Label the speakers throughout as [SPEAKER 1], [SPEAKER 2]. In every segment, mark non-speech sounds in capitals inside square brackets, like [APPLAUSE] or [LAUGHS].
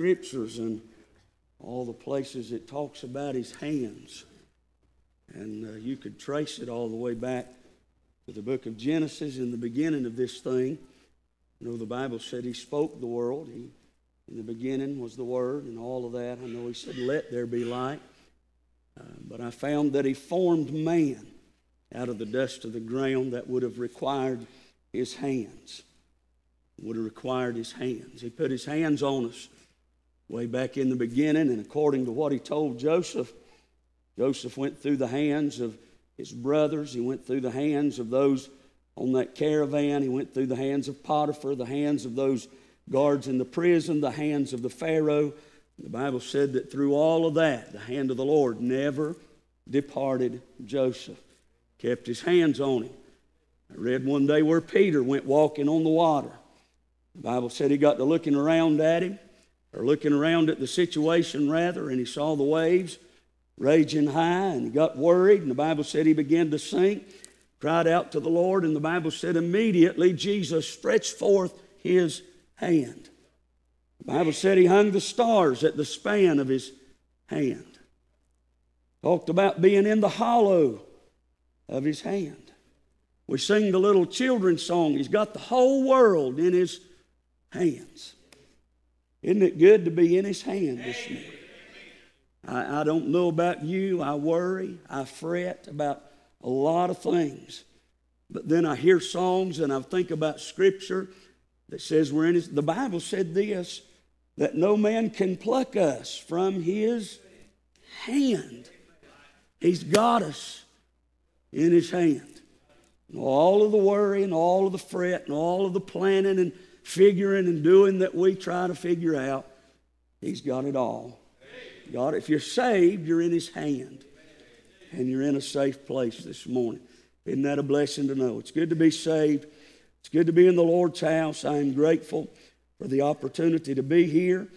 [SPEAKER 1] scriptures and all the places it talks about his hands. And uh, you could trace it all the way back to the book of Genesis in the beginning of this thing. You know, the Bible said he spoke the world. He, in the beginning was the Word and all of that. I know he said, Let there be light. Uh, but I found that he formed man out of the dust of the ground that would have required his hands. Would have required his hands. He put his hands on us way back in the beginning, and according to what he told Joseph, Joseph went through the hands of his brothers, he went through the hands of those on that caravan, he went through the hands of Potiphar, the hands of those guards in the prison, the hands of the Pharaoh. The Bible said that through all of that, the hand of the Lord never departed Joseph, kept his hands on him. I read one day where Peter went walking on the water. The Bible said he got to looking around at him, or looking around at the situation rather, and he saw the waves raging high, and he got worried, and the Bible said he began to sink, cried out to the Lord, and the Bible said immediately Jesus stretched forth his hand. The Bible said he hung the stars at the span of his hand. Talked about being in the hollow of his hand. We sing the little children's song. He's got the whole world in his hands. Isn't it good to be in his hand this morning? I, I don't know about you. I worry, I fret about a lot of things. But then I hear songs and I think about scripture that says we're in his. The Bible said this that no man can pluck us from his hand. He's got us in his hand. And all of the worry and all of the fret and all of the planning and figuring and doing that we try to figure out, he's got it all. God, if you're saved, you're in his hand. And you're in a safe place this morning. Isn't that a blessing to know? It's good to be saved. It's good to be in the Lord's house. I am grateful for the opportunity to be here.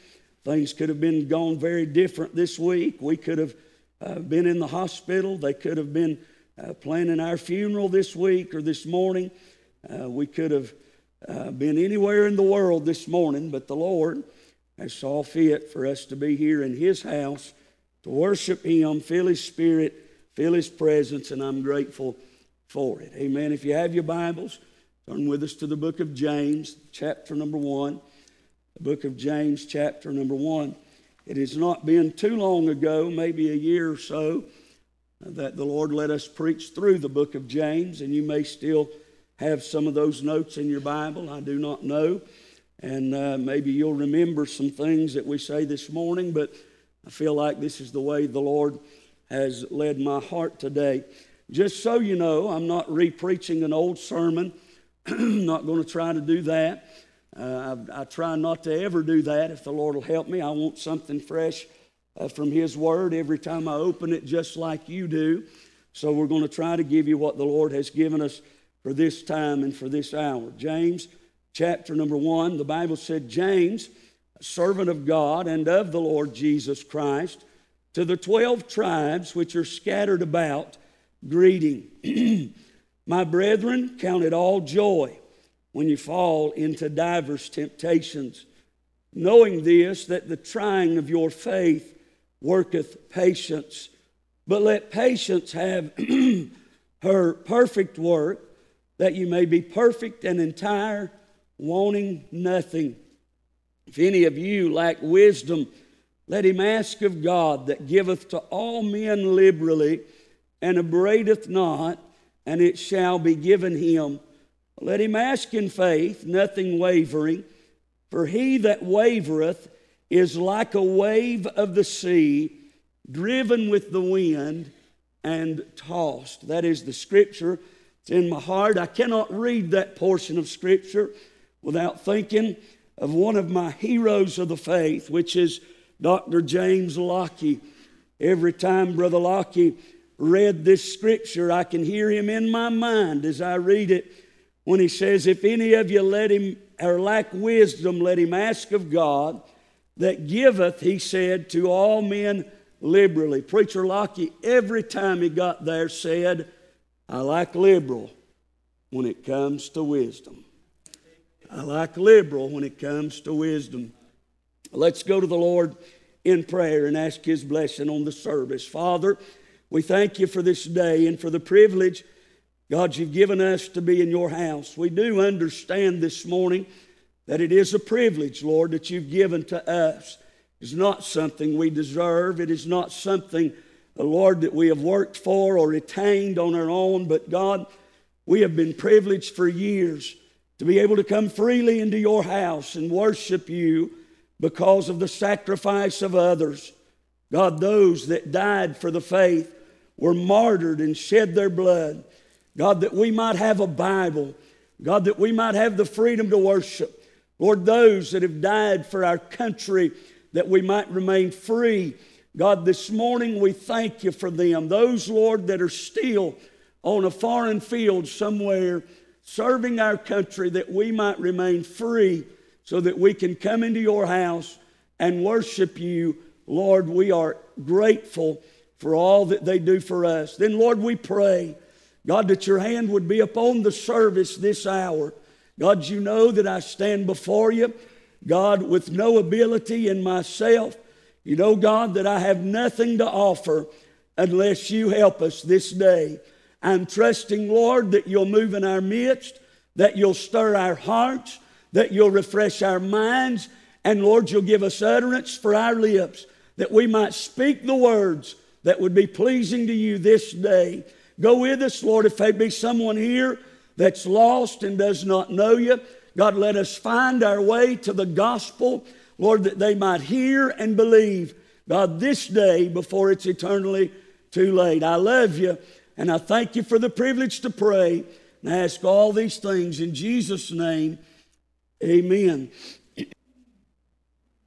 [SPEAKER 1] Things could have been gone very different this week. We could have uh, been in the hospital. They could have been uh, planning our funeral this week or this morning. Uh, we could have uh, been anywhere in the world this morning, but the Lord has saw fit for us to be here in His house to worship Him, feel His Spirit, feel His presence, and I'm grateful for it. Amen. If you have your Bibles, turn with us to the book of James, chapter number one. The book of James, chapter number one. It has not been too long ago, maybe a year or so, that the Lord let us preach through the book of James, and you may still have some of those notes in your Bible. I do not know. And uh, maybe you'll remember some things that we say this morning, but I feel like this is the way the Lord has led my heart today. Just so you know, I'm not re-preaching an old sermon. [CLEARS THROAT] I'm not going to try to do that. Uh, I, I, try not to ever do that if the Lord will help me. I want something fresh uh, from His Word every time I open it, just like you do. So we're going to try to give you what the Lord has given us for this time and for this hour. James chapter number one, the Bible said, James, servant of God and of the Lord Jesus Christ, to the 12 tribes which are scattered about, greeting. [CLEARS THROAT] My brethren, count it all joy when you fall into divers temptations, knowing this, that the trying of your faith worketh patience. But let patience have [CLEARS THROAT] her perfect work, that you may be perfect and entire wanting nothing. If any of you lack wisdom, let him ask of God that giveth to all men liberally and upbraideth not, and it shall be given him. Let him ask in faith, nothing wavering, for he that wavereth is like a wave of the sea, driven with the wind and tossed. That is the scripture. It's in my heart. I cannot read that portion of scripture without thinking of one of my heroes of the faith, which is Dr. James Lockie. Every time Brother Lockie read this scripture, I can hear him in my mind as I read it when he says, If any of you let him or lack wisdom, let him ask of God that giveth, he said, to all men liberally. Preacher Lockie, every time he got there, said, I like liberal when it comes to wisdom. I like liberal when it comes to wisdom. Let's go to the Lord in prayer and ask His blessing on the service. Father, we thank you for this day and for the privilege, God, you've given us to be in your house. We do understand this morning that it is a privilege, Lord, that you've given to us. It's not something we deserve. It is not something, uh, Lord, that we have worked for or attained on our own, but God, we have been privileged for years to be able to come freely into your house and worship you because of the sacrifice of others. God, those that died for the faith were martyred and shed their blood. God, that we might have a Bible. God, that we might have the freedom to worship. Lord, those that have died for our country, that we might remain free. God, this morning we thank you for them. Those, Lord, that are still on a foreign field somewhere serving our country, that we might remain free so that we can come into your house and worship you. Lord, we are grateful for all that they do for us. Then, Lord, we pray, God, that your hand would be upon the service this hour. God, you know that I stand before you, God, with no ability in myself. You know, God, that I have nothing to offer unless you help us this day. I'm trusting, Lord, that you'll move in our midst, that you'll stir our hearts, that you'll refresh our minds, and Lord, you'll give us utterance for our lips, that we might speak the words that would be pleasing to you this day. Go with us, Lord, if there be someone here that's lost and does not know you. God, let us find our way to the gospel, Lord, that they might hear and believe, God, this day before it's eternally too late. I love you, and I thank you for the privilege to pray and ask all these things in Jesus' name. Amen.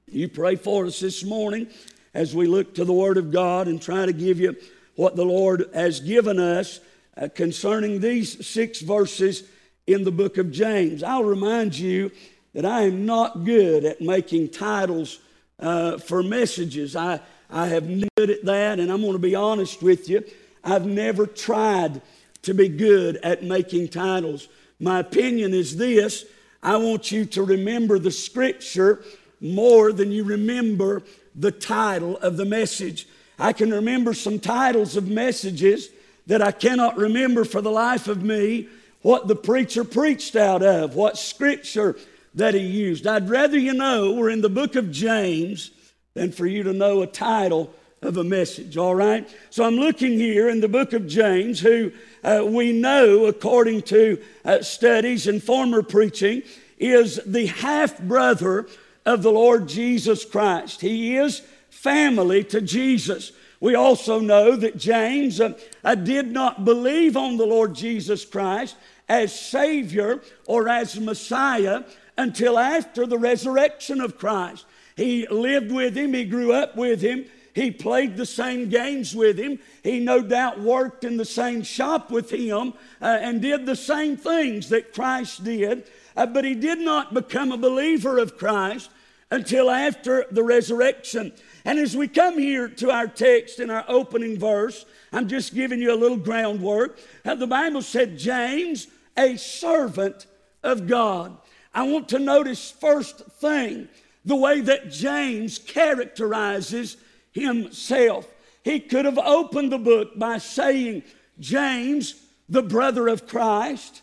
[SPEAKER 1] You pray for us this morning as we look to the Word of God and try to give you what the Lord has given us uh, concerning these six verses in the book of James. I'll remind you that I am not good at making titles uh, for messages. I, I have good at that, and I'm going to be honest with you. I've never tried to be good at making titles. My opinion is this I want you to remember the scripture more than you remember the title of the message. I can remember some titles of messages that I cannot remember for the life of me what the preacher preached out of, what scripture that he used. I'd rather you know we're in the book of James than for you to know a title of a message, all right? So I'm looking here in the book of James, who uh, we know, according to uh, studies and former preaching, is the half brother of the Lord Jesus Christ. He is family to Jesus. We also know that James uh, did not believe on the Lord Jesus Christ as Savior or as Messiah until after the resurrection of Christ. He lived with him, he grew up with him, he played the same games with him. He no doubt worked in the same shop with him uh, and did the same things that Christ did. Uh, but he did not become a believer of Christ until after the resurrection. And as we come here to our text in our opening verse, I'm just giving you a little groundwork. Uh, the Bible said, James, a servant of God. I want to notice first thing the way that James characterizes himself. He could have opened the book by saying, James, the brother of Christ,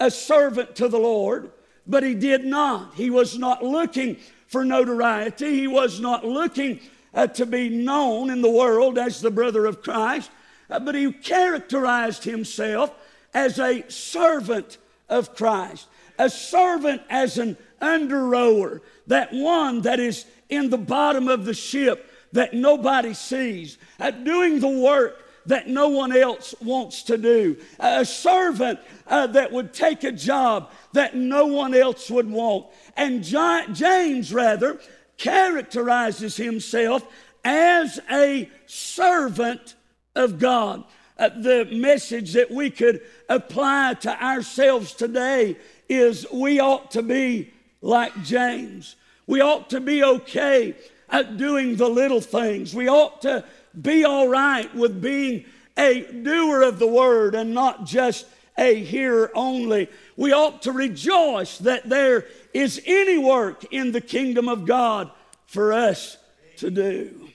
[SPEAKER 1] a servant to the Lord, but he did not. He was not looking for notoriety. He was not looking uh, to be known in the world as the brother of Christ, uh, but he characterized himself as a servant of Christ, a servant as an under rower, that one that is in the bottom of the ship that nobody sees, uh, doing the work that no one else wants to do, a servant uh, that would take a job that no one else would want. And James, rather, characterizes himself as a servant of God. Uh, the message that we could apply to ourselves today is we ought to be like James. We ought to be okay at doing the little things. We ought to be all right with being a doer of the word and not just a hearer only. We ought to rejoice that there is any work in the kingdom of God for us to do.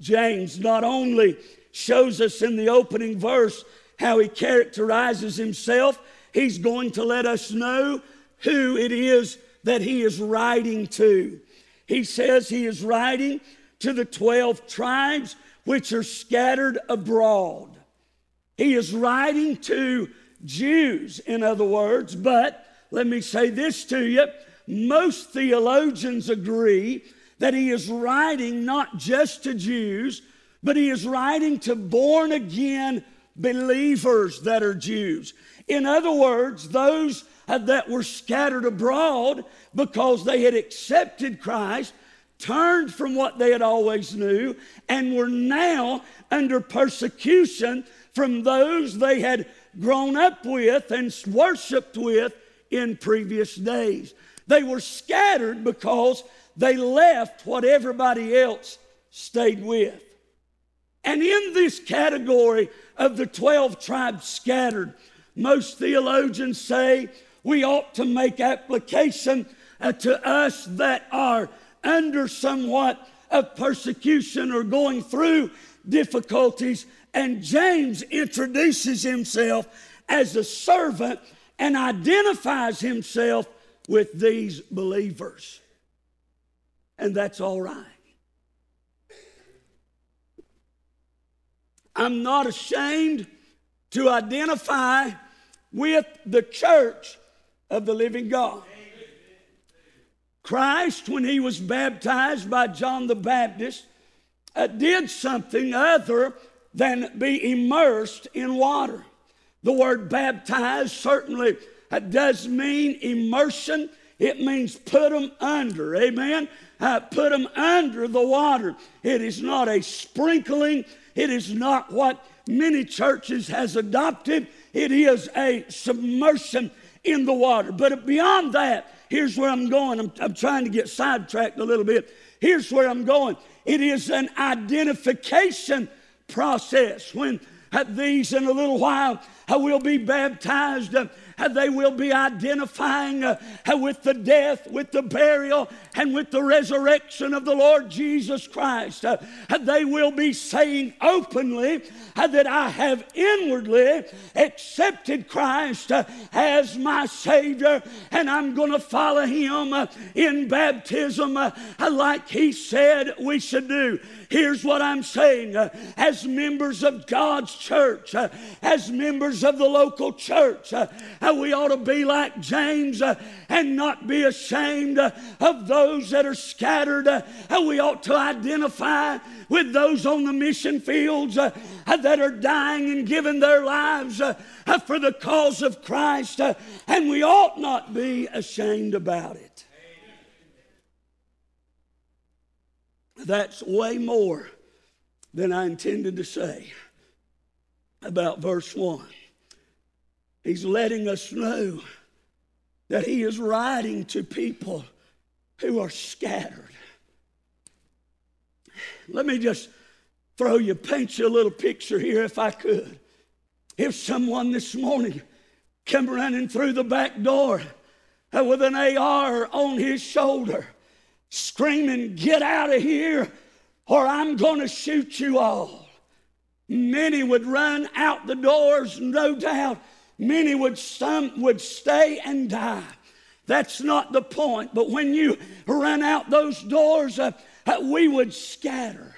[SPEAKER 1] James not only shows us in the opening verse how he characterizes himself, he's going to let us know who it is that he is writing to. He says he is writing to the 12 tribes which are scattered abroad. He is writing to Jews, in other words, but let me say this to you most theologians agree that he is writing not just to Jews, but he is writing to born again believers that are Jews. In other words, those that were scattered abroad because they had accepted Christ, turned from what they had always knew, and were now under persecution from those they had grown up with and worshiped with in previous days. They were scattered because they left what everybody else stayed with. And in this category of the 12 tribes scattered, most theologians say we ought to make application uh, to us that are under somewhat of persecution or going through difficulties. And James introduces himself as a servant and identifies himself with these believers. And that's all right. I'm not ashamed to identify with the church of the living God. Christ, when he was baptized by John the Baptist, uh, did something other than be immersed in water. The word baptized certainly uh, does mean immersion. It means put them under. Amen. Uh, put them under the water. It is not a sprinkling. It is not what many churches has adopted. It is a submersion in the water. But beyond that, here's where I'm going. I'm, I'm trying to get sidetracked a little bit. Here's where I'm going. It is an identification process. When at these in a little while I will be baptized. They will be identifying uh, with the death, with the burial, and with the resurrection of the Lord Jesus Christ. Uh, they will be saying openly uh, that I have inwardly accepted Christ as my Savior, and I'm going to follow Him in baptism like He said we should do. Here's what I'm saying as members of God's church, as members of the local church, we ought to be like James and not be ashamed of those that are scattered. We ought to identify with those on the mission fields that are dying and giving their lives for the cause of Christ. And we ought not be ashamed about it. That's way more than I intended to say about verse 1. He's letting us know that He is writing to people who are scattered. Let me just throw you, paint you a little picture here if I could. If someone this morning come running through the back door with an AR on his shoulder, screaming, Get out of here, or I'm going to shoot you all. Many would run out the doors, no doubt, Many would, some would stay and die. That's not the point. But when you run out those doors, uh, uh, we would scatter.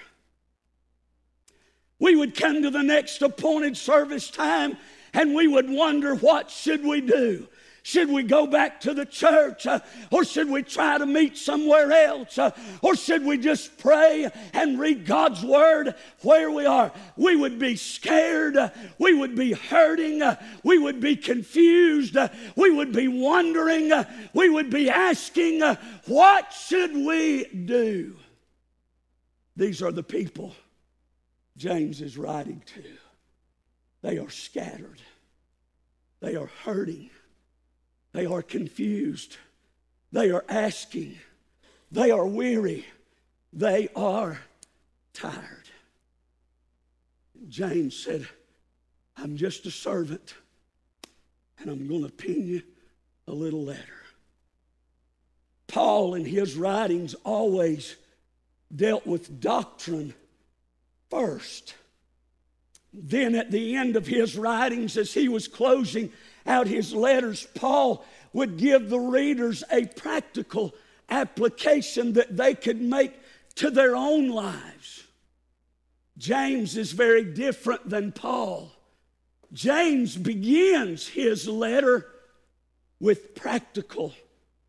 [SPEAKER 1] We would come to the next appointed service time and we would wonder what should we do? Should we go back to the church? Uh, or should we try to meet somewhere else? Uh, or should we just pray and read God's word where we are? We would be scared. Uh, we would be hurting. We would be confused. We would be wondering. We would be asking, what should we do? These are the people James is writing to. They are scattered. They are hurting. They are confused. They are asking. They are weary. They are tired. James said, I'm just a servant, and I'm going to pin you a little letter. Paul in his writings always dealt with doctrine first. Then, at the end of his writings, as he was closing out his letters, Paul would give the readers a practical application that they could make to their own lives. James is very different than Paul. James begins his letter with practical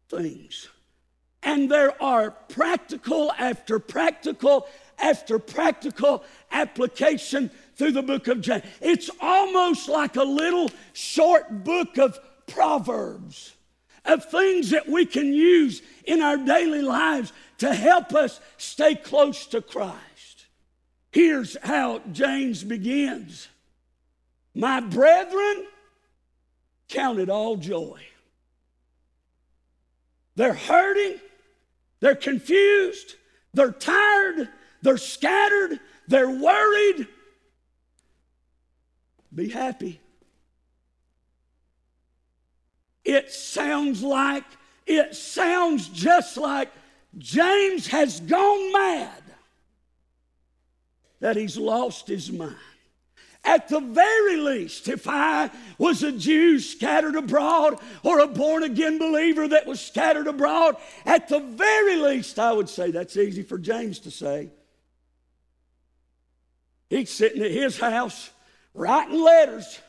[SPEAKER 1] things. And there are practical after practical after practical application through the book of James. It's almost like a little short book of Proverbs, of things that we can use in our daily lives to help us stay close to Christ. Here's how James begins My brethren, count it all joy. They're hurting, they're confused, they're tired, they're scattered, they're worried. Be happy. It sounds like, it sounds just like James has gone mad, that he's lost his mind. At the very least, if I was a Jew scattered abroad or a born again believer that was scattered abroad, at the very least, I would say that's easy for James to say. He's sitting at his house writing letters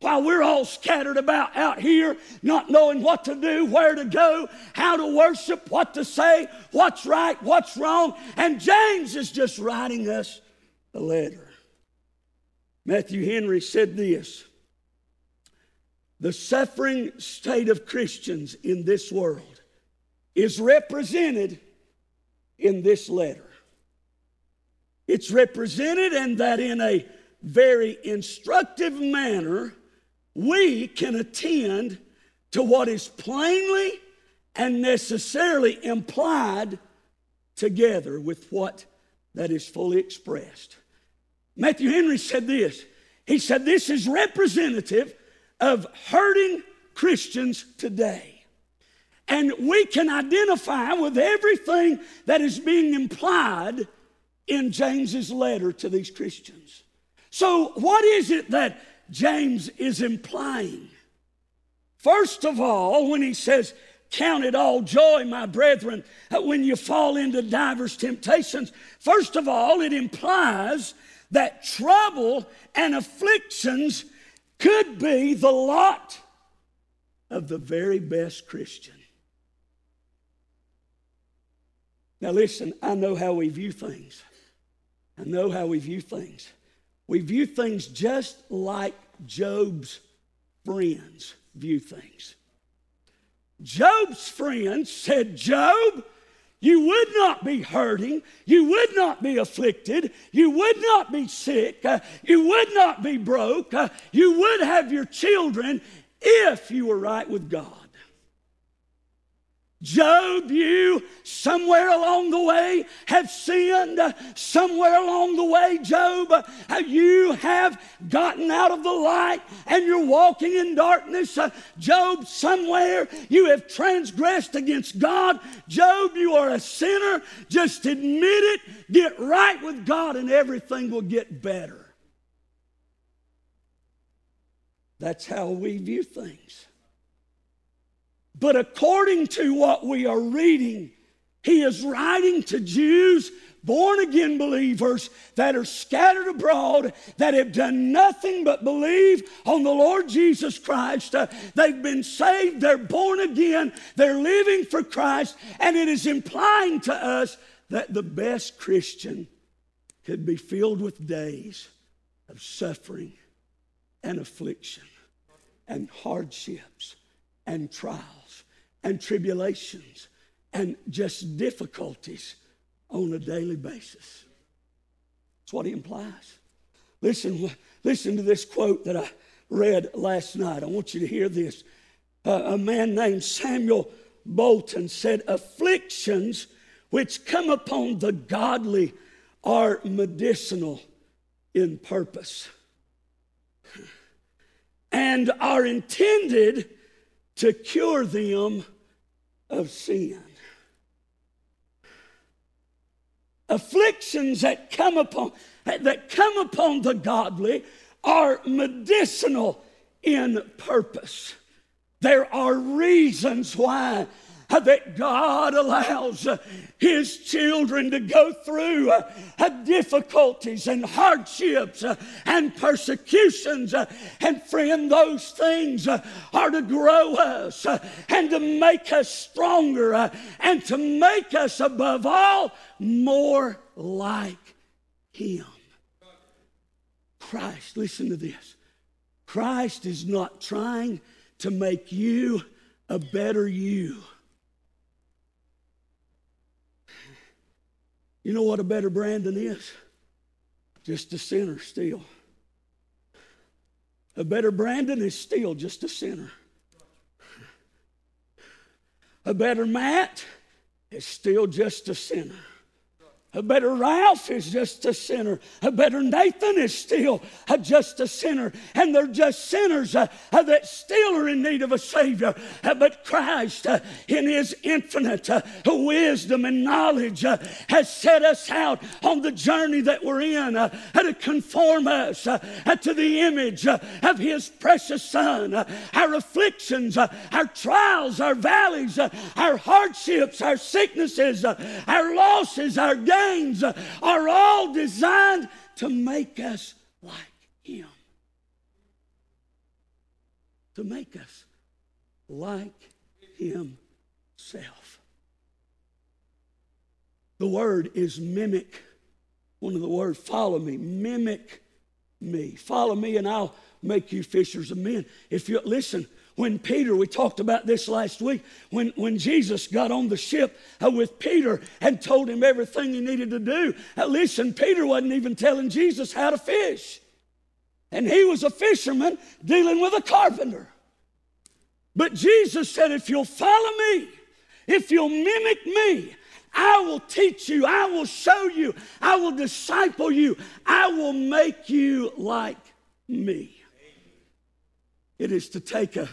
[SPEAKER 1] while we're all scattered about out here, not knowing what to do, where to go, how to worship, what to say, what's right, what's wrong. And James is just writing us a letter. Matthew Henry said this The suffering state of Christians in this world is represented in this letter. It's represented, and that in a very instructive manner, we can attend to what is plainly and necessarily implied together with what that is fully expressed. Matthew Henry said this He said, This is representative of hurting Christians today. And we can identify with everything that is being implied in James's letter to these Christians. So, what is it that James is implying? First of all, when he says, Count it all joy, my brethren, uh, when you fall into diverse temptations, first of all, it implies that trouble and afflictions could be the lot of the very best Christian. Now, listen, I know how we view things. I know how we view things. We view things just like Job's friends view things. Job's friends said, Job, you would not be hurting. You would not be afflicted. You would not be sick. Uh, you would not be broke. Uh, you would have your children if you were right with God. Job, you somewhere along the way have sinned. Somewhere along the way, Job, uh, you have gotten out of the light and you're walking in darkness. Uh, Job, somewhere you have transgressed against God. Job, you are a sinner. Just admit it. Get right with God and everything will get better. That's how we view things. But according to what we are reading, he is writing to Jews, born again believers that are scattered abroad, that have done nothing but believe on the Lord Jesus Christ. Uh, they've been saved, they're born again, they're living for Christ, and it is implying to us that the best Christian could be filled with days of suffering and affliction and hardships and trials and tribulations and just difficulties on a daily basis. That's what he implies. Listen, listen to this quote that I read last night. I want you to hear this. Uh, a man named Samuel Bolton said, Afflictions which come upon the godly are medicinal in purpose and are intended to cure them of sin. Afflictions that come upon that come upon the godly are medicinal in purpose. There are reasons why that God allows uh, His children to go through uh, uh, difficulties and hardships and persecutions. And friend, those things are to grow us and to make us stronger and to make us, above all, more like Him. Christ, listen to this. Christ is not trying to make you a better you. You know what a better Brandon is? Just a sinner still. A better Brandon is still just a sinner. A better Matt is still just a sinner. Better Ralph is just a sinner. A better Nathan is still a, just a sinner. And they're just sinners uh, uh, that still are in need of a Savior. Uh, but Christ, uh, in His infinite uh, wisdom and knowledge, uh, has set us out on the journey that we're in to conform us to the image of His precious Son. our afflictions, our trials, our valleys, our hardships, our sicknesses, our losses, our gains are all designed to make us like Him. To make us like Himself. The word is mimic. One of the words, follow me, mimic me. Follow me, and I'll make you fishers of men. If you listen, when Peter, we talked about this last week, when, when Jesus got on the ship uh, with Peter and told him everything he needed to do, uh, listen, Peter wasn't even telling Jesus how to fish. And he was a fisherman dealing with a carpenter. But Jesus said, if you'll follow me, if you'll mimic me, I will teach you, I will show you, I will disciple you, I will make you like me. It is to take a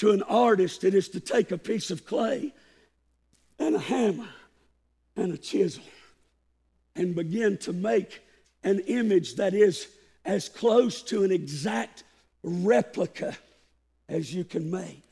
[SPEAKER 1] to an artist, it is to take a piece of clay and a hammer and a chisel and begin to make an image that is as close to an exact replica as you can make.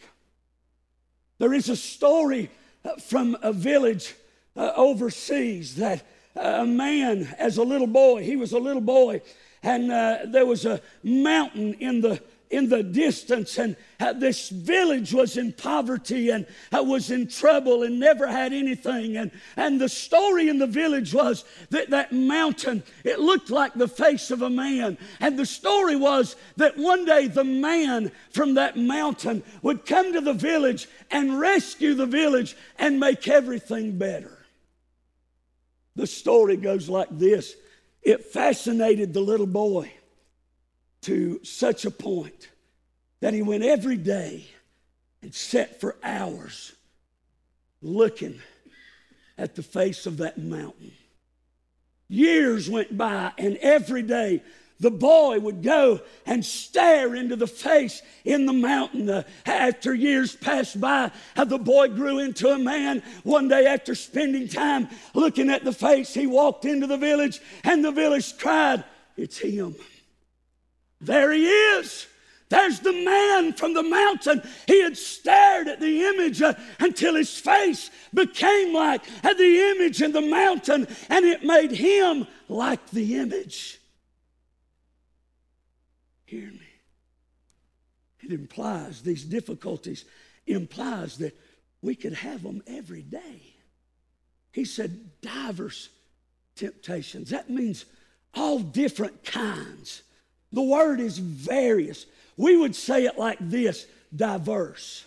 [SPEAKER 1] There is a story uh, from a village uh, overseas that a man, as a little boy, he was a little boy, and uh, there was a mountain in the in the distance, and uh, this village was in poverty and uh, was in trouble and never had anything. And, and the story in the village was that that mountain, it looked like the face of a man. And the story was that one day the man from that mountain would come to the village and rescue the village and make everything better. The story goes like this it fascinated the little boy to such a point that he went every day and sat for hours looking at the face of that mountain. Years went by, and every day the boy would go and stare into the face in the mountain. Uh, after years passed by, uh, the boy grew into a man. One day, after spending time looking at the face, he walked into the village, and the village cried, It's him. There he is. There's the man from the mountain. He had stared at the image uh, until his face became like the image in the mountain, and it made him like the image. Hear me. It implies, these difficulties implies that we could have them every day. He said, diverse temptations. That means all different kinds the word is various. We would say it like this diverse.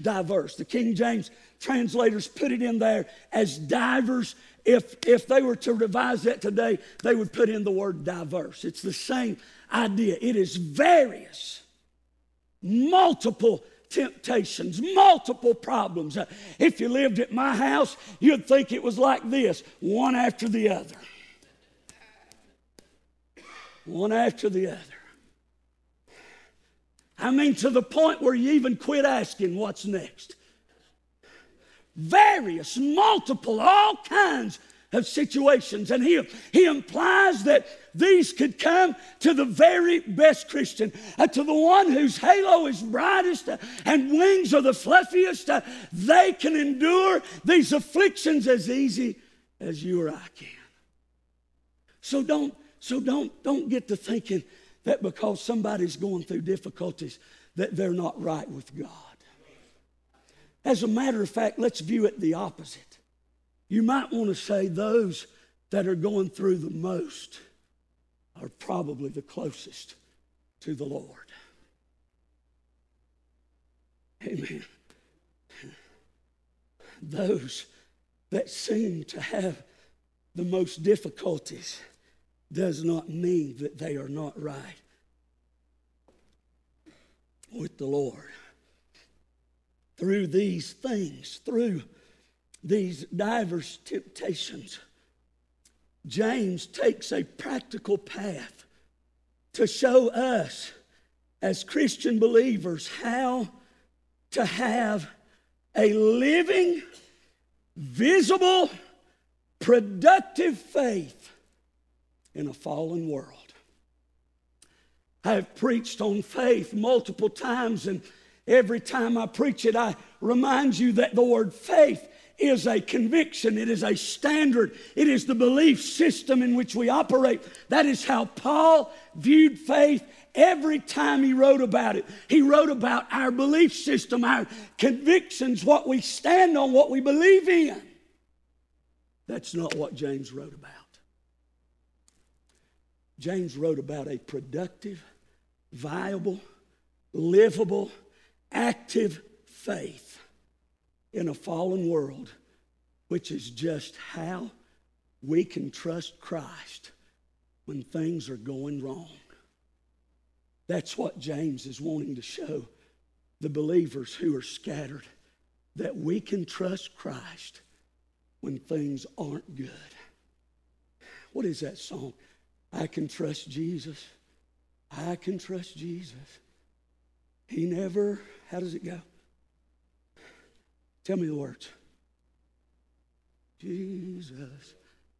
[SPEAKER 1] Diverse. The King James translators put it in there as divers. If, if they were to revise that today, they would put in the word diverse. It's the same idea. It is various, multiple temptations, multiple problems. If you lived at my house, you'd think it was like this one after the other one after the other. I mean, to the point where you even quit asking what's next. various, multiple, all kinds of situations. And he, he implies that these could come to the very best Christian, uh, to the one whose halo is brightest uh, and wings are the fluffiest. Uh, they can endure these afflictions as easy as you or I can. So don't, so don't, don't get to thinking that because somebody's going through difficulties that they're not right with God. As a matter of fact, let's view it the opposite. You might want to say those that are going through the most are probably the closest to the Lord. Amen. Those that seem to have the most difficulties does not mean that they are not right with the Lord. Through these things, through these diverse temptations, James takes a practical path to show us as Christian believers how to have a living, visible, productive faith in a fallen world. I have preached on faith multiple times, and every time I preach it, I remind you that the word faith is a conviction, it is a standard, it is the belief system in which we operate. That is how Paul viewed faith every time he wrote about it. He wrote about our belief system, our convictions, what we stand on, what we believe in. That's not what James wrote about. James wrote about a productive, viable, livable, active faith in a fallen world, which is just how we can trust Christ when things are going wrong. That's what James is wanting to show the believers who are scattered that we can trust Christ when things aren't good. What is that song? I can trust Jesus. I can trust Jesus. He never, how does it go? Tell me the words. Jesus,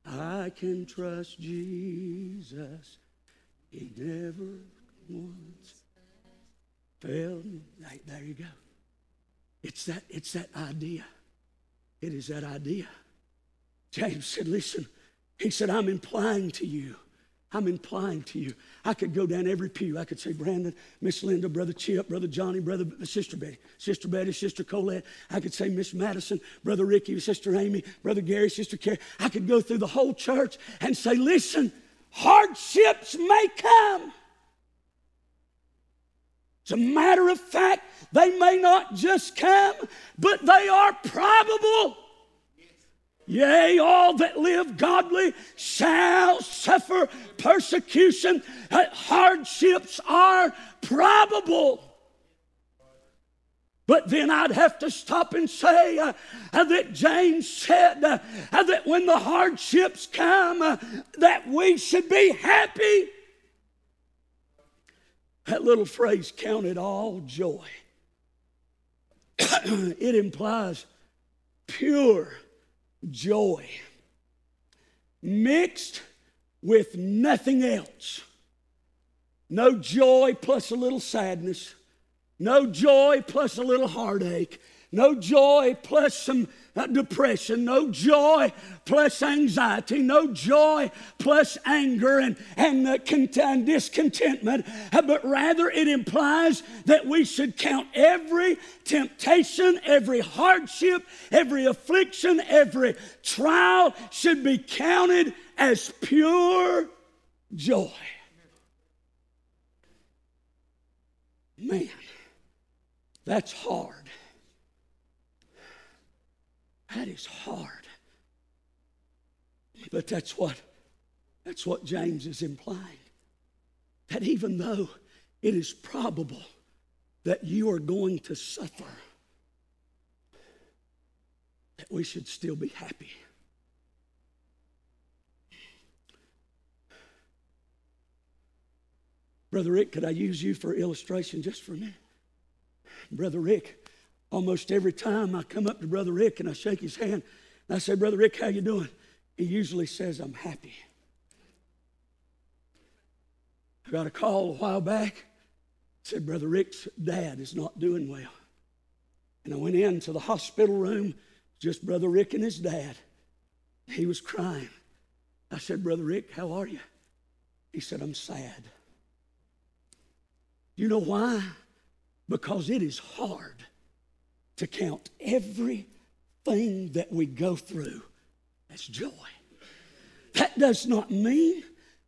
[SPEAKER 1] I can trust Jesus. He never once failed me. There you go. It's that, it's that idea. It is that idea. James said, Listen, he said, I'm implying to you I'm implying to you. I could go down every pew. I could say, Brandon, Miss Linda, Brother Chip, Brother Johnny, Brother Sister Betty, Sister Betty, Sister Colette. I could say Miss Madison, Brother Ricky, Sister Amy, Brother Gary, Sister Carrie. I could go through the whole church and say, listen, hardships may come. As a matter of fact, they may not just come, but they are probable. Yea, all that live godly shall suffer persecution. Hardships are probable. But then I'd have to stop and say uh, uh, that James said uh, uh that when the hardships come, uh, that we should be happy. That little phrase, count it all joy. [COUGHS] it implies pure joy mixed with nothing else. No joy plus a little sadness. No joy plus a little heartache. No joy plus some depression, no joy plus anxiety, no joy plus anger and, and, uh, and discontentment, uh, but rather it implies that we should count every temptation, every hardship, every affliction, every trial should be counted as pure joy. Man, that's hard. That is hard. But that's what that's what James is implying. That even though it is probable that you are going to suffer, that we should still be happy. Brother Rick, could I use you for illustration just for a minute? Brother Rick, almost every time I come up to Brother Rick and I shake his hand and I say, Brother Rick, how you doing? He usually says, I'm happy. I got a call a while back. Said, Brother Rick's dad is not doing well. And I went into the hospital room, just Brother Rick and his dad. He was crying. I said, Brother Rick, how are you? He said, I'm sad. Do You know why? Because it is hard to count everything that we go through as joy. That does not mean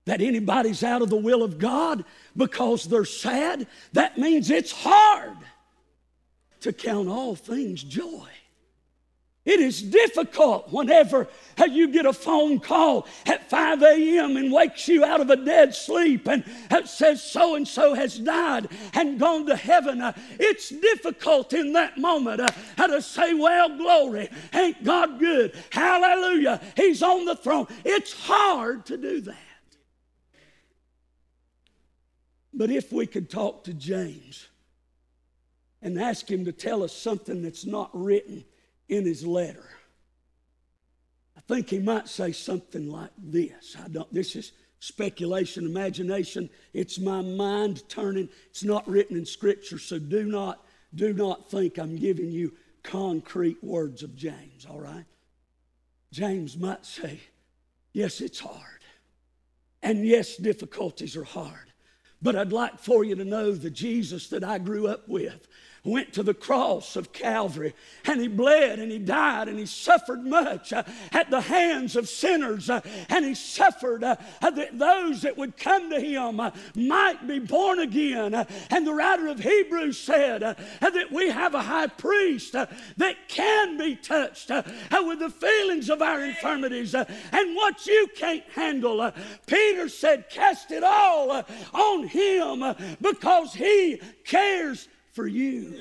[SPEAKER 1] that anybody's out of the will of God because they're sad. That means it's hard to count all things joy. It is difficult whenever you get a phone call at 5 a.m. and wakes you out of a dead sleep and says so and so has died and gone to heaven. It's difficult in that moment uh, to say, Well, glory, ain't God good? Hallelujah, He's on the throne. It's hard to do that. But if we could talk to James and ask him to tell us something that's not written in his letter. I think he might say something like this. I don't, this is speculation, imagination. It's my mind turning. It's not written in Scripture, so do not, do not think I'm giving you concrete words of James, all right? James might say, yes, it's hard. And yes, difficulties are hard. But I'd like for you to know the Jesus that I grew up with went to the cross of Calvary and he bled and he died and he suffered much uh, at the hands of sinners uh, and he suffered uh, uh that those that would come to him uh, might be born again. Uh, and the writer of Hebrews said that we have a high priest that can be touched with the feelings of our infirmities and what you can't handle. Peter said, Cast it all on him because he cares for you.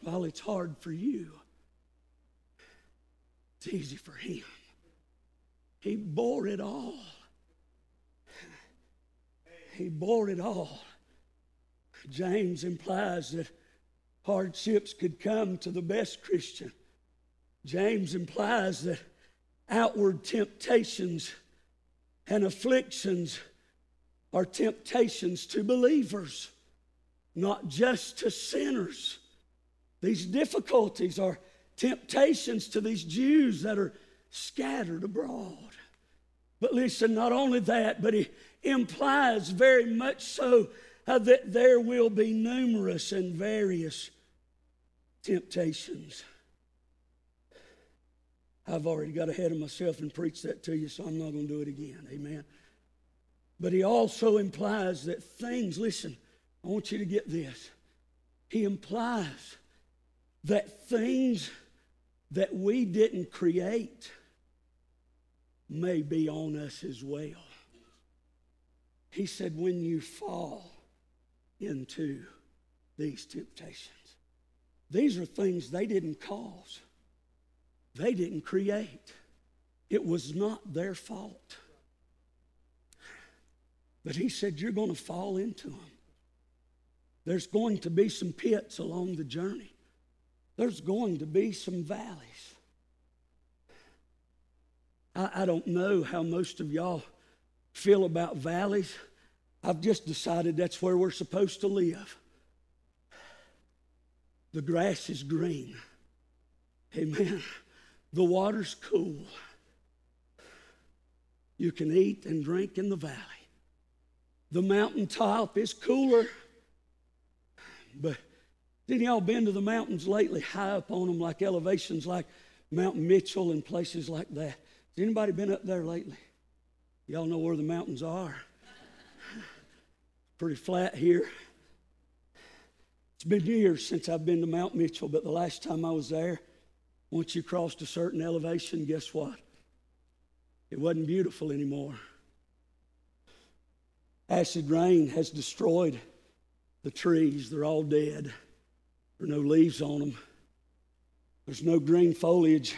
[SPEAKER 1] While it's hard for you, it's easy for him. He bore it all. He bore it all. James implies that hardships could come to the best Christian. James implies that outward temptations and afflictions are temptations to believers, not just to sinners. These difficulties are temptations to these Jews that are scattered abroad. But listen, not only that, but he implies very much so uh, that there will be numerous and various temptations. I've already got ahead of myself and preached that to you, so I'm not going to do it again. Amen. But he also implies that things, listen, I want you to get this. He implies that things that we didn't create may be on us as well. He said, when you fall into these temptations, these are things they didn't cause, they didn't create. It was not their fault. But he said, You're going to fall into them. There's going to be some pits along the journey, there's going to be some valleys. I, I don't know how most of y'all feel about valleys. I've just decided that's where we're supposed to live. The grass is green. Amen. The water's cool. You can eat and drink in the valley. The mountaintop is cooler. But didn't y'all been to the mountains lately, high up on them, like elevations like Mount Mitchell and places like that? Has anybody been up there lately? Y'all know where the mountains are. Pretty flat here. It's been years since I've been to Mount Mitchell, but the last time I was there, once you crossed a certain elevation, guess what? It wasn't beautiful anymore. Acid rain has destroyed the trees. They're all dead. There are no leaves on them. There's no green foliage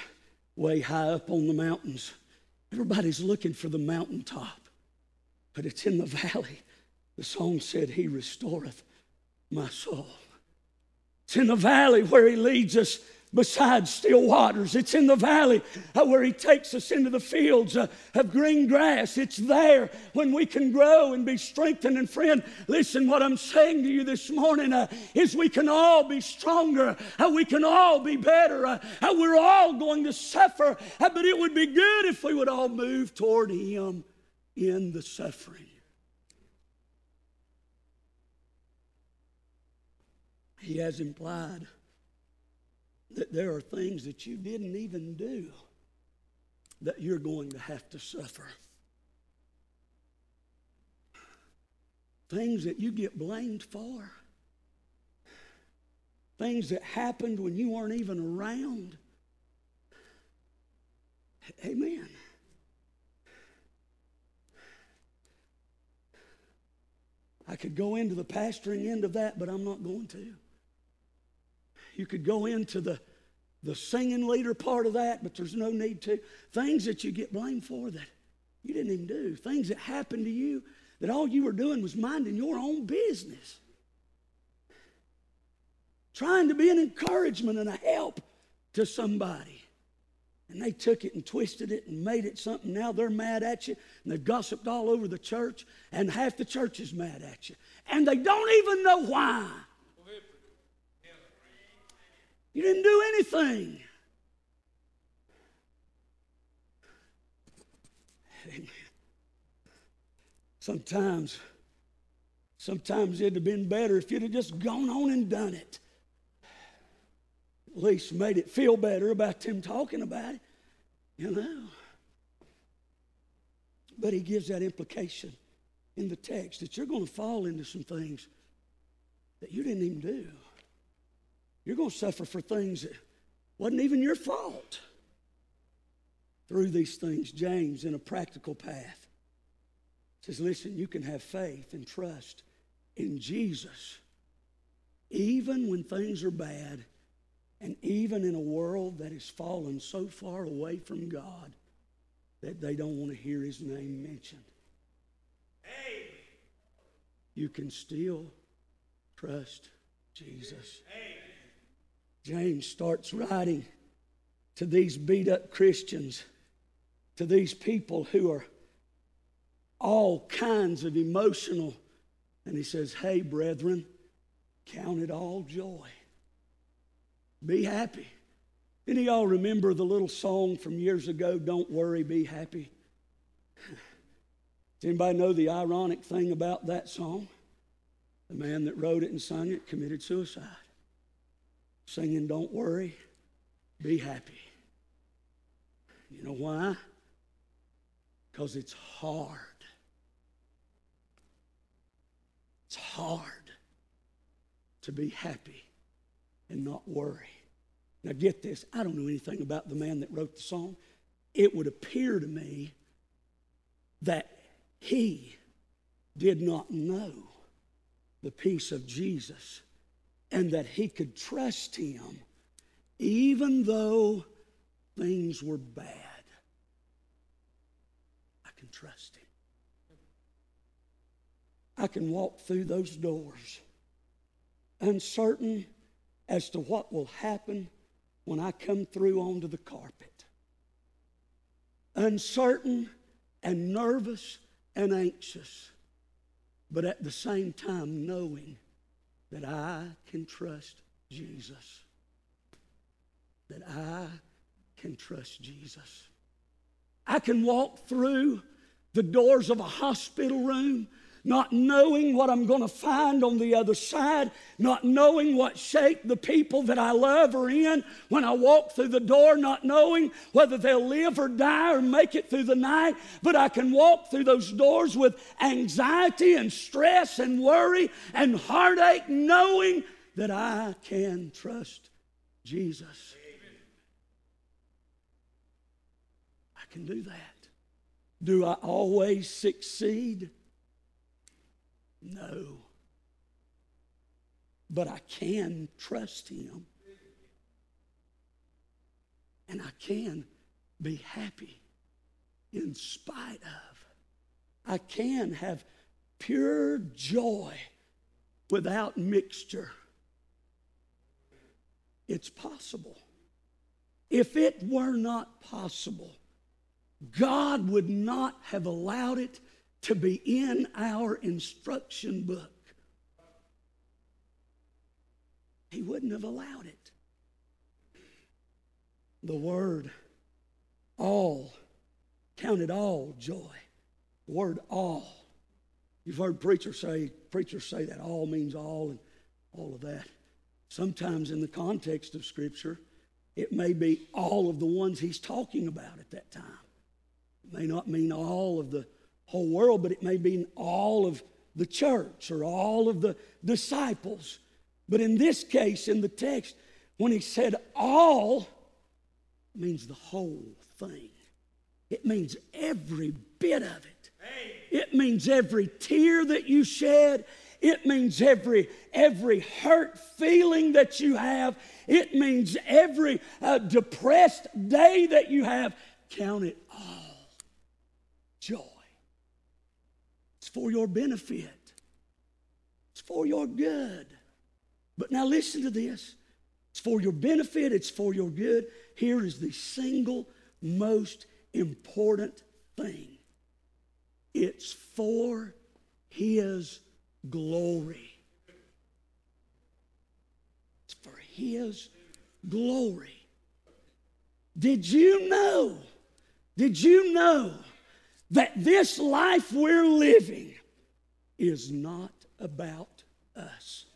[SPEAKER 1] way high up on the mountains. Everybody's looking for the mountaintop, but it's in the [LAUGHS] valley. The song said, He restoreth my soul. It's in the valley where He leads us beside still waters. It's in the valley uh, where He takes us into the fields uh, of green grass. It's there when we can grow and be strengthened. And friend, listen, what I'm saying to you this morning uh, is we can all be stronger. We can all be better. We're all going to suffer. but it would be good if we would all move toward Him in the suffering. He has implied that there are things that you didn't even do that you're going to have to suffer. Things that you get blamed for. Things that happened when you weren't even around. Amen. I could go into the pastoring end of that, but I'm not going to. You could go into the, the singing leader part of that, but there's no need to. Things that you get blamed for that you didn't even do. Things that happened to you that all you were doing was minding your own business. Trying to be an encouragement and a help to somebody. And they took it and twisted it and made it something. Now they're mad at you and they've gossiped all over the church, and half the church is mad at you. And they don't even know why. You didn't do anything. Sometimes, sometimes it'd have been better if you'd have just gone on and done it. At least made it feel better about them talking about it, you know. But he gives that implication in the text that you're going to fall into some things that you didn't even do. You're going to suffer for things that wasn't even your fault. Through these things, James, in a practical path, says, Listen, you can have faith and trust in Jesus, even when things are bad, and even in a world that has fallen so far away from God that they don't want to hear his name mentioned. Hey. You can still trust Jesus. Hey. James starts writing to these beat up Christians, to these people who are all kinds of emotional. And he says, Hey, brethren, count it all joy. Be happy. Any of y'all remember the little song from years ago, Don't Worry, Be Happy? [SIGHS] Does anybody know the ironic thing about that song? The man that wrote it and sung it committed suicide singing, Don't worry, be happy. You know why? Because it's hard. It's hard to be happy and not worry. Now, get this I don't know anything about the man that wrote the song. It would appear to me that he did not know the peace of Jesus and that he could trust him even though things were bad. I can trust him. I can walk through those doors uncertain as to what will happen when I come through onto the carpet. Uncertain and nervous and anxious, but at the same time knowing that I can trust Jesus. That I can trust Jesus. I can walk through the doors of a hospital room not knowing what I'm going to find on the other side, not knowing what shape the people that I love are in when I walk through the door, not knowing whether they'll live or die or make it through the night. But I can walk through those doors with anxiety and stress and worry and heartache, knowing that I can trust Jesus. I can do that. Do I always succeed? No. But I can trust Him. And I can be happy in spite of. I can have pure joy without mixture. it's possible. If it were not possible, God would not have allowed it to be in our instruction book. He wouldn't have allowed it. The word all, counted all joy. The word all. You've heard preachers say, preachers say that all means all and all of that. Sometimes in the context of Scripture, it may be all of the ones he's talking about at that time. It may not mean all of the whole world, but it may mean all of the church or all of the disciples. But in this case, in the text, when he said all, it means the whole thing. It means every bit of it. It means every tear that you shed. It means every every hurt feeling that you have. It means every uh, depressed day that you have. Count it all joy. For your benefit. It's for your good. But now listen to this. It's for your benefit, it's for your good. Here is the single most important thing it's for His glory. It's for His glory. Did you know? Did you know that this life we're living is not about us?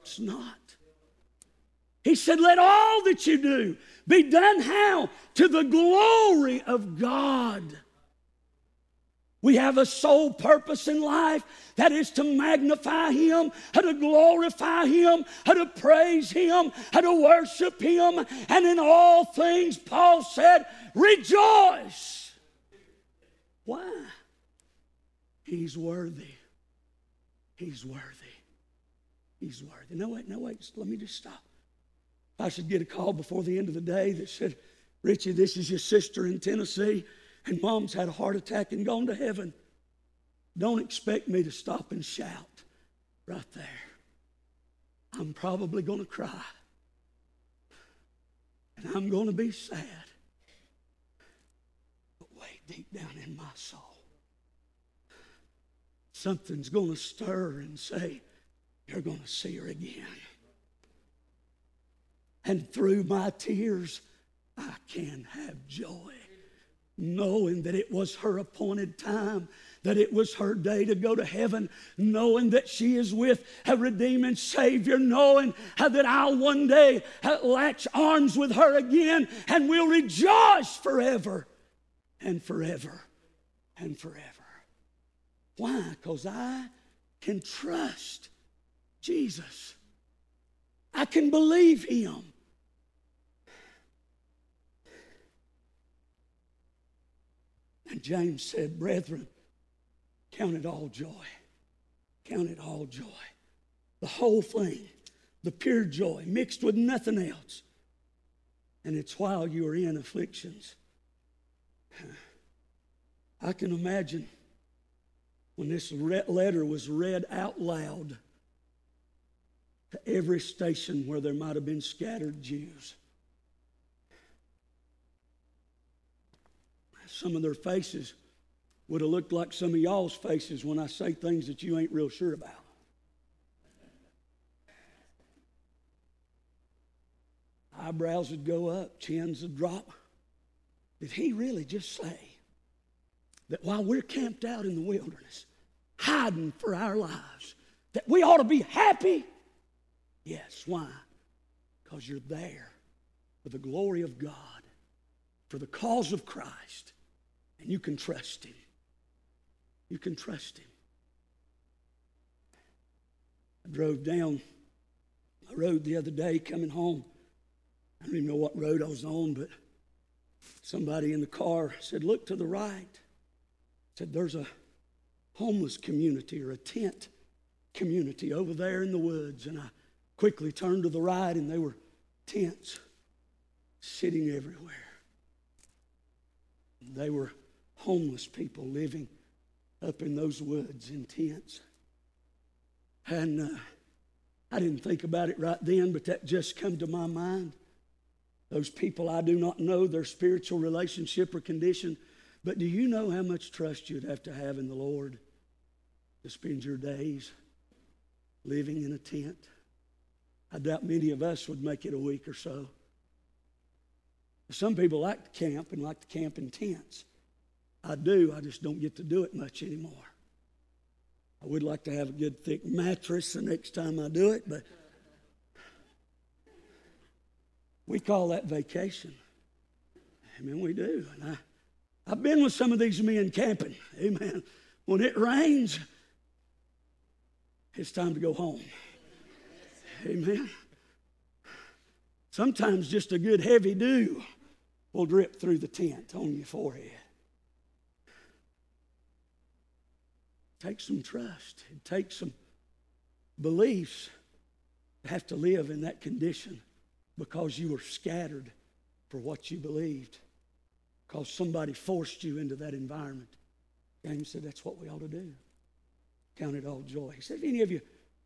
[SPEAKER 1] It's not. He said, Let all that you do be done how? To the glory of God. We have a sole purpose in life that is to magnify Him, how to glorify Him, how to praise Him, how to worship Him. And in all things, Paul said, rejoice. Why? He's worthy. He's worthy. He's worthy. No, wait, no, wait. Let me just stop. I should get a call before the end of the day that said, Richie, this is your sister in Tennessee, and mom's had a heart attack and gone to heaven. Don't expect me to stop and shout right there. I'm probably going to cry. And I'm going to be sad. But way deep down in my soul, something's going to stir and say, You're going to see her again. And through my tears, I can have joy, knowing that it was her appointed time, that it was her day to go to heaven, knowing that she is with a redeeming Savior, knowing that I'll one day uh, latch arms with her again and we'll rejoice forever and forever and forever. Why? Because I can trust Jesus. I can believe Him. And James said, Brethren, count it all joy. Count it all joy. The whole thing, the pure joy, mixed with nothing else. And it's while you are in afflictions. [SIGHS] I can imagine when this letter was read out loud to every station where there might have been scattered Jews. Some of their faces would have looked like some of y'all's faces when I say things that you ain't real sure about. Eyebrows would go up, chins would drop. Did he really just say that while we're camped out in the wilderness, hiding for our lives, that we ought to be happy? Yes. Why? Because you're there for the glory of God, for the cause of Christ. And you can trust Him. You can trust Him. I drove down a road the other day coming home. I don't even know what road I was on, but somebody in the car said, Look to the right. Said, There's a homeless community or a tent community over there in the woods. And I quickly turned to the right, and they were tents sitting everywhere. They were homeless people living up in those woods in tents. And uh, I didn't think about it right then, but that just come to my mind. Those people I do not know their spiritual relationship or condition, but do you know how much trust you'd have to have in the Lord to spend your days living in a tent? I doubt many of us would make it a week or so. Some people like to camp and like to camp in tents. I do, I just don't get to do it much anymore. I would like to have a good thick mattress the next time I do it, but we call that vacation. Amen, we do. And I, I've been with some of these men camping. Amen. When it rains, it's time to go home. Amen. Sometimes just a good heavy dew will drip through the tent on your forehead. It takes some trust. It takes some beliefs to have to live in that condition because you were scattered for what you believed. Because somebody forced you into that environment. James said that's what we ought to do. Count it all joy. He said, if any of you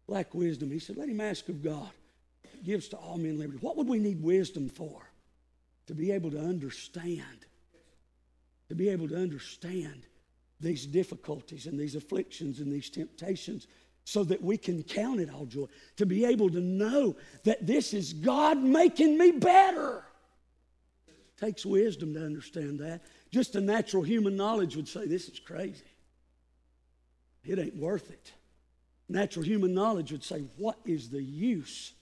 [SPEAKER 1] lack wisdom, he said, let him ask of God. He gives to all men liberty. What would we need wisdom for? To be able to understand. To be able to understand these difficulties and these afflictions and these temptations so that we can count it all joy. To be able to know that this is God making me better. It takes wisdom to understand that. Just a natural human knowledge would say, This is crazy. It ain't worth it. Natural human knowledge would say, What is the use?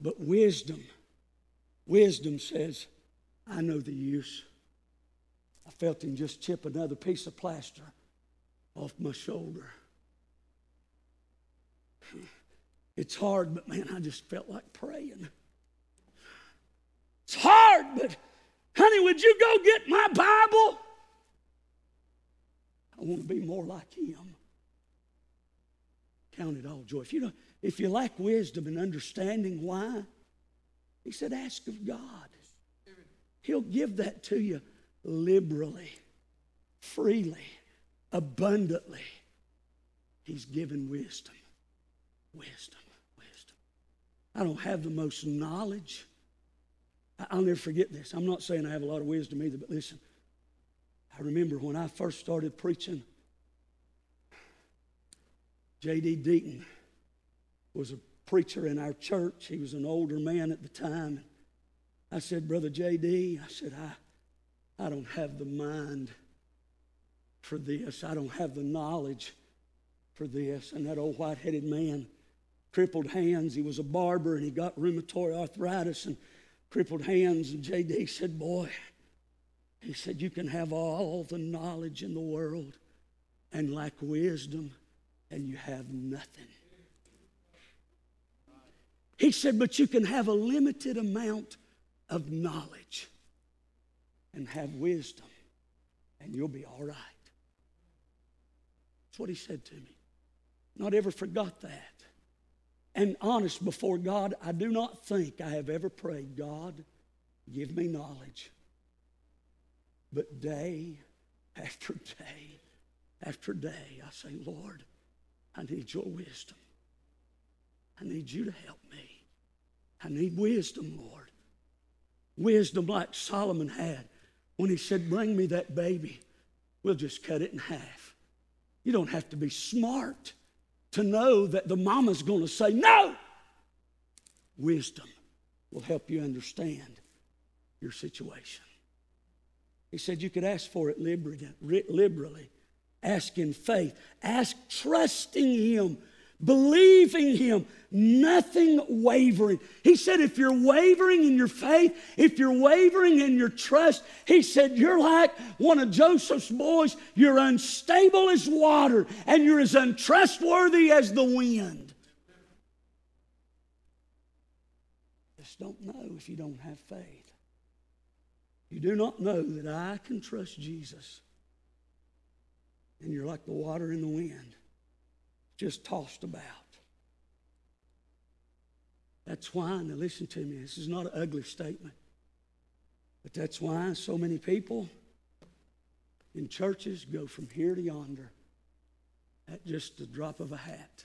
[SPEAKER 1] But wisdom, wisdom says, I know the use. I felt him just chip another piece of plaster off my shoulder. It's hard, but man, I just felt like praying. It's hard, but honey, would you go get my Bible? I want to be more like him. Count it all joy. If you, know, if you lack wisdom and understanding why, he said, ask of God. He'll give that to you liberally, freely, abundantly. He's given wisdom. Wisdom, wisdom. I don't have the most knowledge. I'll never forget this. I'm not saying I have a lot of wisdom either, but listen. I remember when I first started preaching, J.D. Deaton was a preacher in our church. He was an older man at the time. I said, Brother J.D., I said, I, I don't have the mind for this. I don't have the knowledge for this. And that old white headed man, crippled hands, he was a barber and he got rheumatoid arthritis and crippled hands. And J.D. said, Boy, he said, You can have all the knowledge in the world and lack wisdom, and you have nothing. He said, But you can have a limited amount of knowledge and have wisdom, and you'll be all right. That's what he said to me. Not ever forgot that. And honest before God, I do not think I have ever prayed, God, give me knowledge. But day after day after day, I say, Lord, I need your wisdom. I need you to help me. I need wisdom, Lord. Wisdom like Solomon had when he said, Bring me that baby. We'll just cut it in half. You don't have to be smart to know that the mama's going to say no. Wisdom will help you understand your situation. He said you could ask for it liberally, ask in faith, ask trusting Him believing Him, nothing wavering. He said, if you're wavering in your faith, if you're wavering in your trust, He said, you're like one of Joseph's boys. You're unstable as water, and you're as untrustworthy as the wind. Just don't know if you don't have faith. You do not know that I can trust Jesus. And you're like the water in the wind just tossed about. That's why, now listen to me, this is not an ugly statement, but that's why so many people in churches go from here to yonder at just the drop of a hat.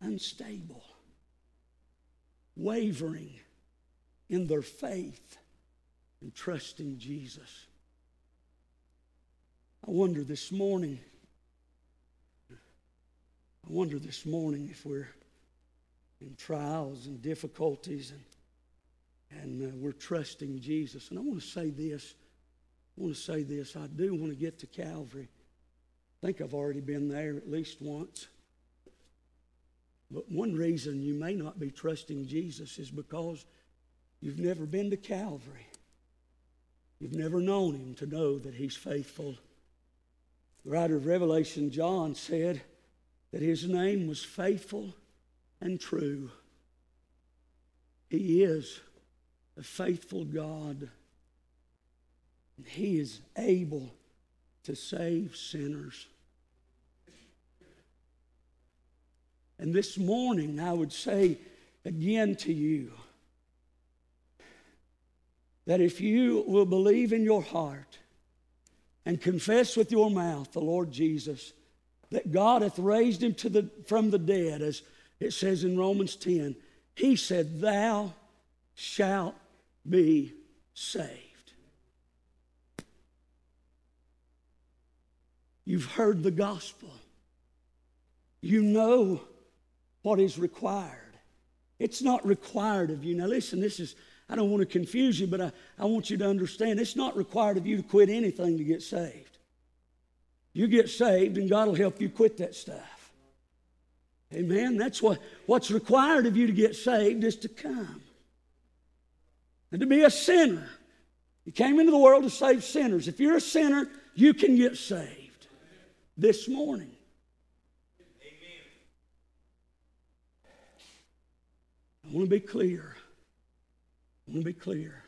[SPEAKER 1] Unstable, wavering in their faith and trusting Jesus. I wonder this morning, I wonder this morning if we're in trials and difficulties and, and uh, we're trusting Jesus. And I want to say this. I want to say this. I do want to get to Calvary. I think I've already been there at least once. But one reason you may not be trusting Jesus is because you've never been to Calvary. You've never known him to know that he's faithful. The writer of Revelation, John, said that his name was faithful and true. He is a faithful God. He is able to save sinners. And this morning, I would say again to you that if you will believe in your heart and confess with your mouth the Lord Jesus, that God hath raised him the, from the dead, as it says in Romans 10, he said, Thou shalt be saved. You've heard the gospel. You know what is required. It's not required of you. Now, listen, this is, I don't want to confuse you, but I, I want you to understand it's not required of you to quit anything to get saved. You get saved, and God will help you quit that stuff. Amen. That's what, what's required of you to get saved is to come and to be a sinner. You came into the world to save sinners. If you're a sinner, you can get saved this morning. Amen. I want to be clear. I want to be clear.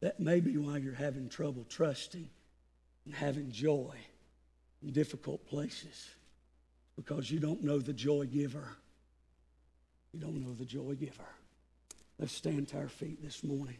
[SPEAKER 1] That may be why you're having trouble trusting and having joy difficult places because you don't know the joy giver. You don't know the joy giver. Let's stand to our feet this morning.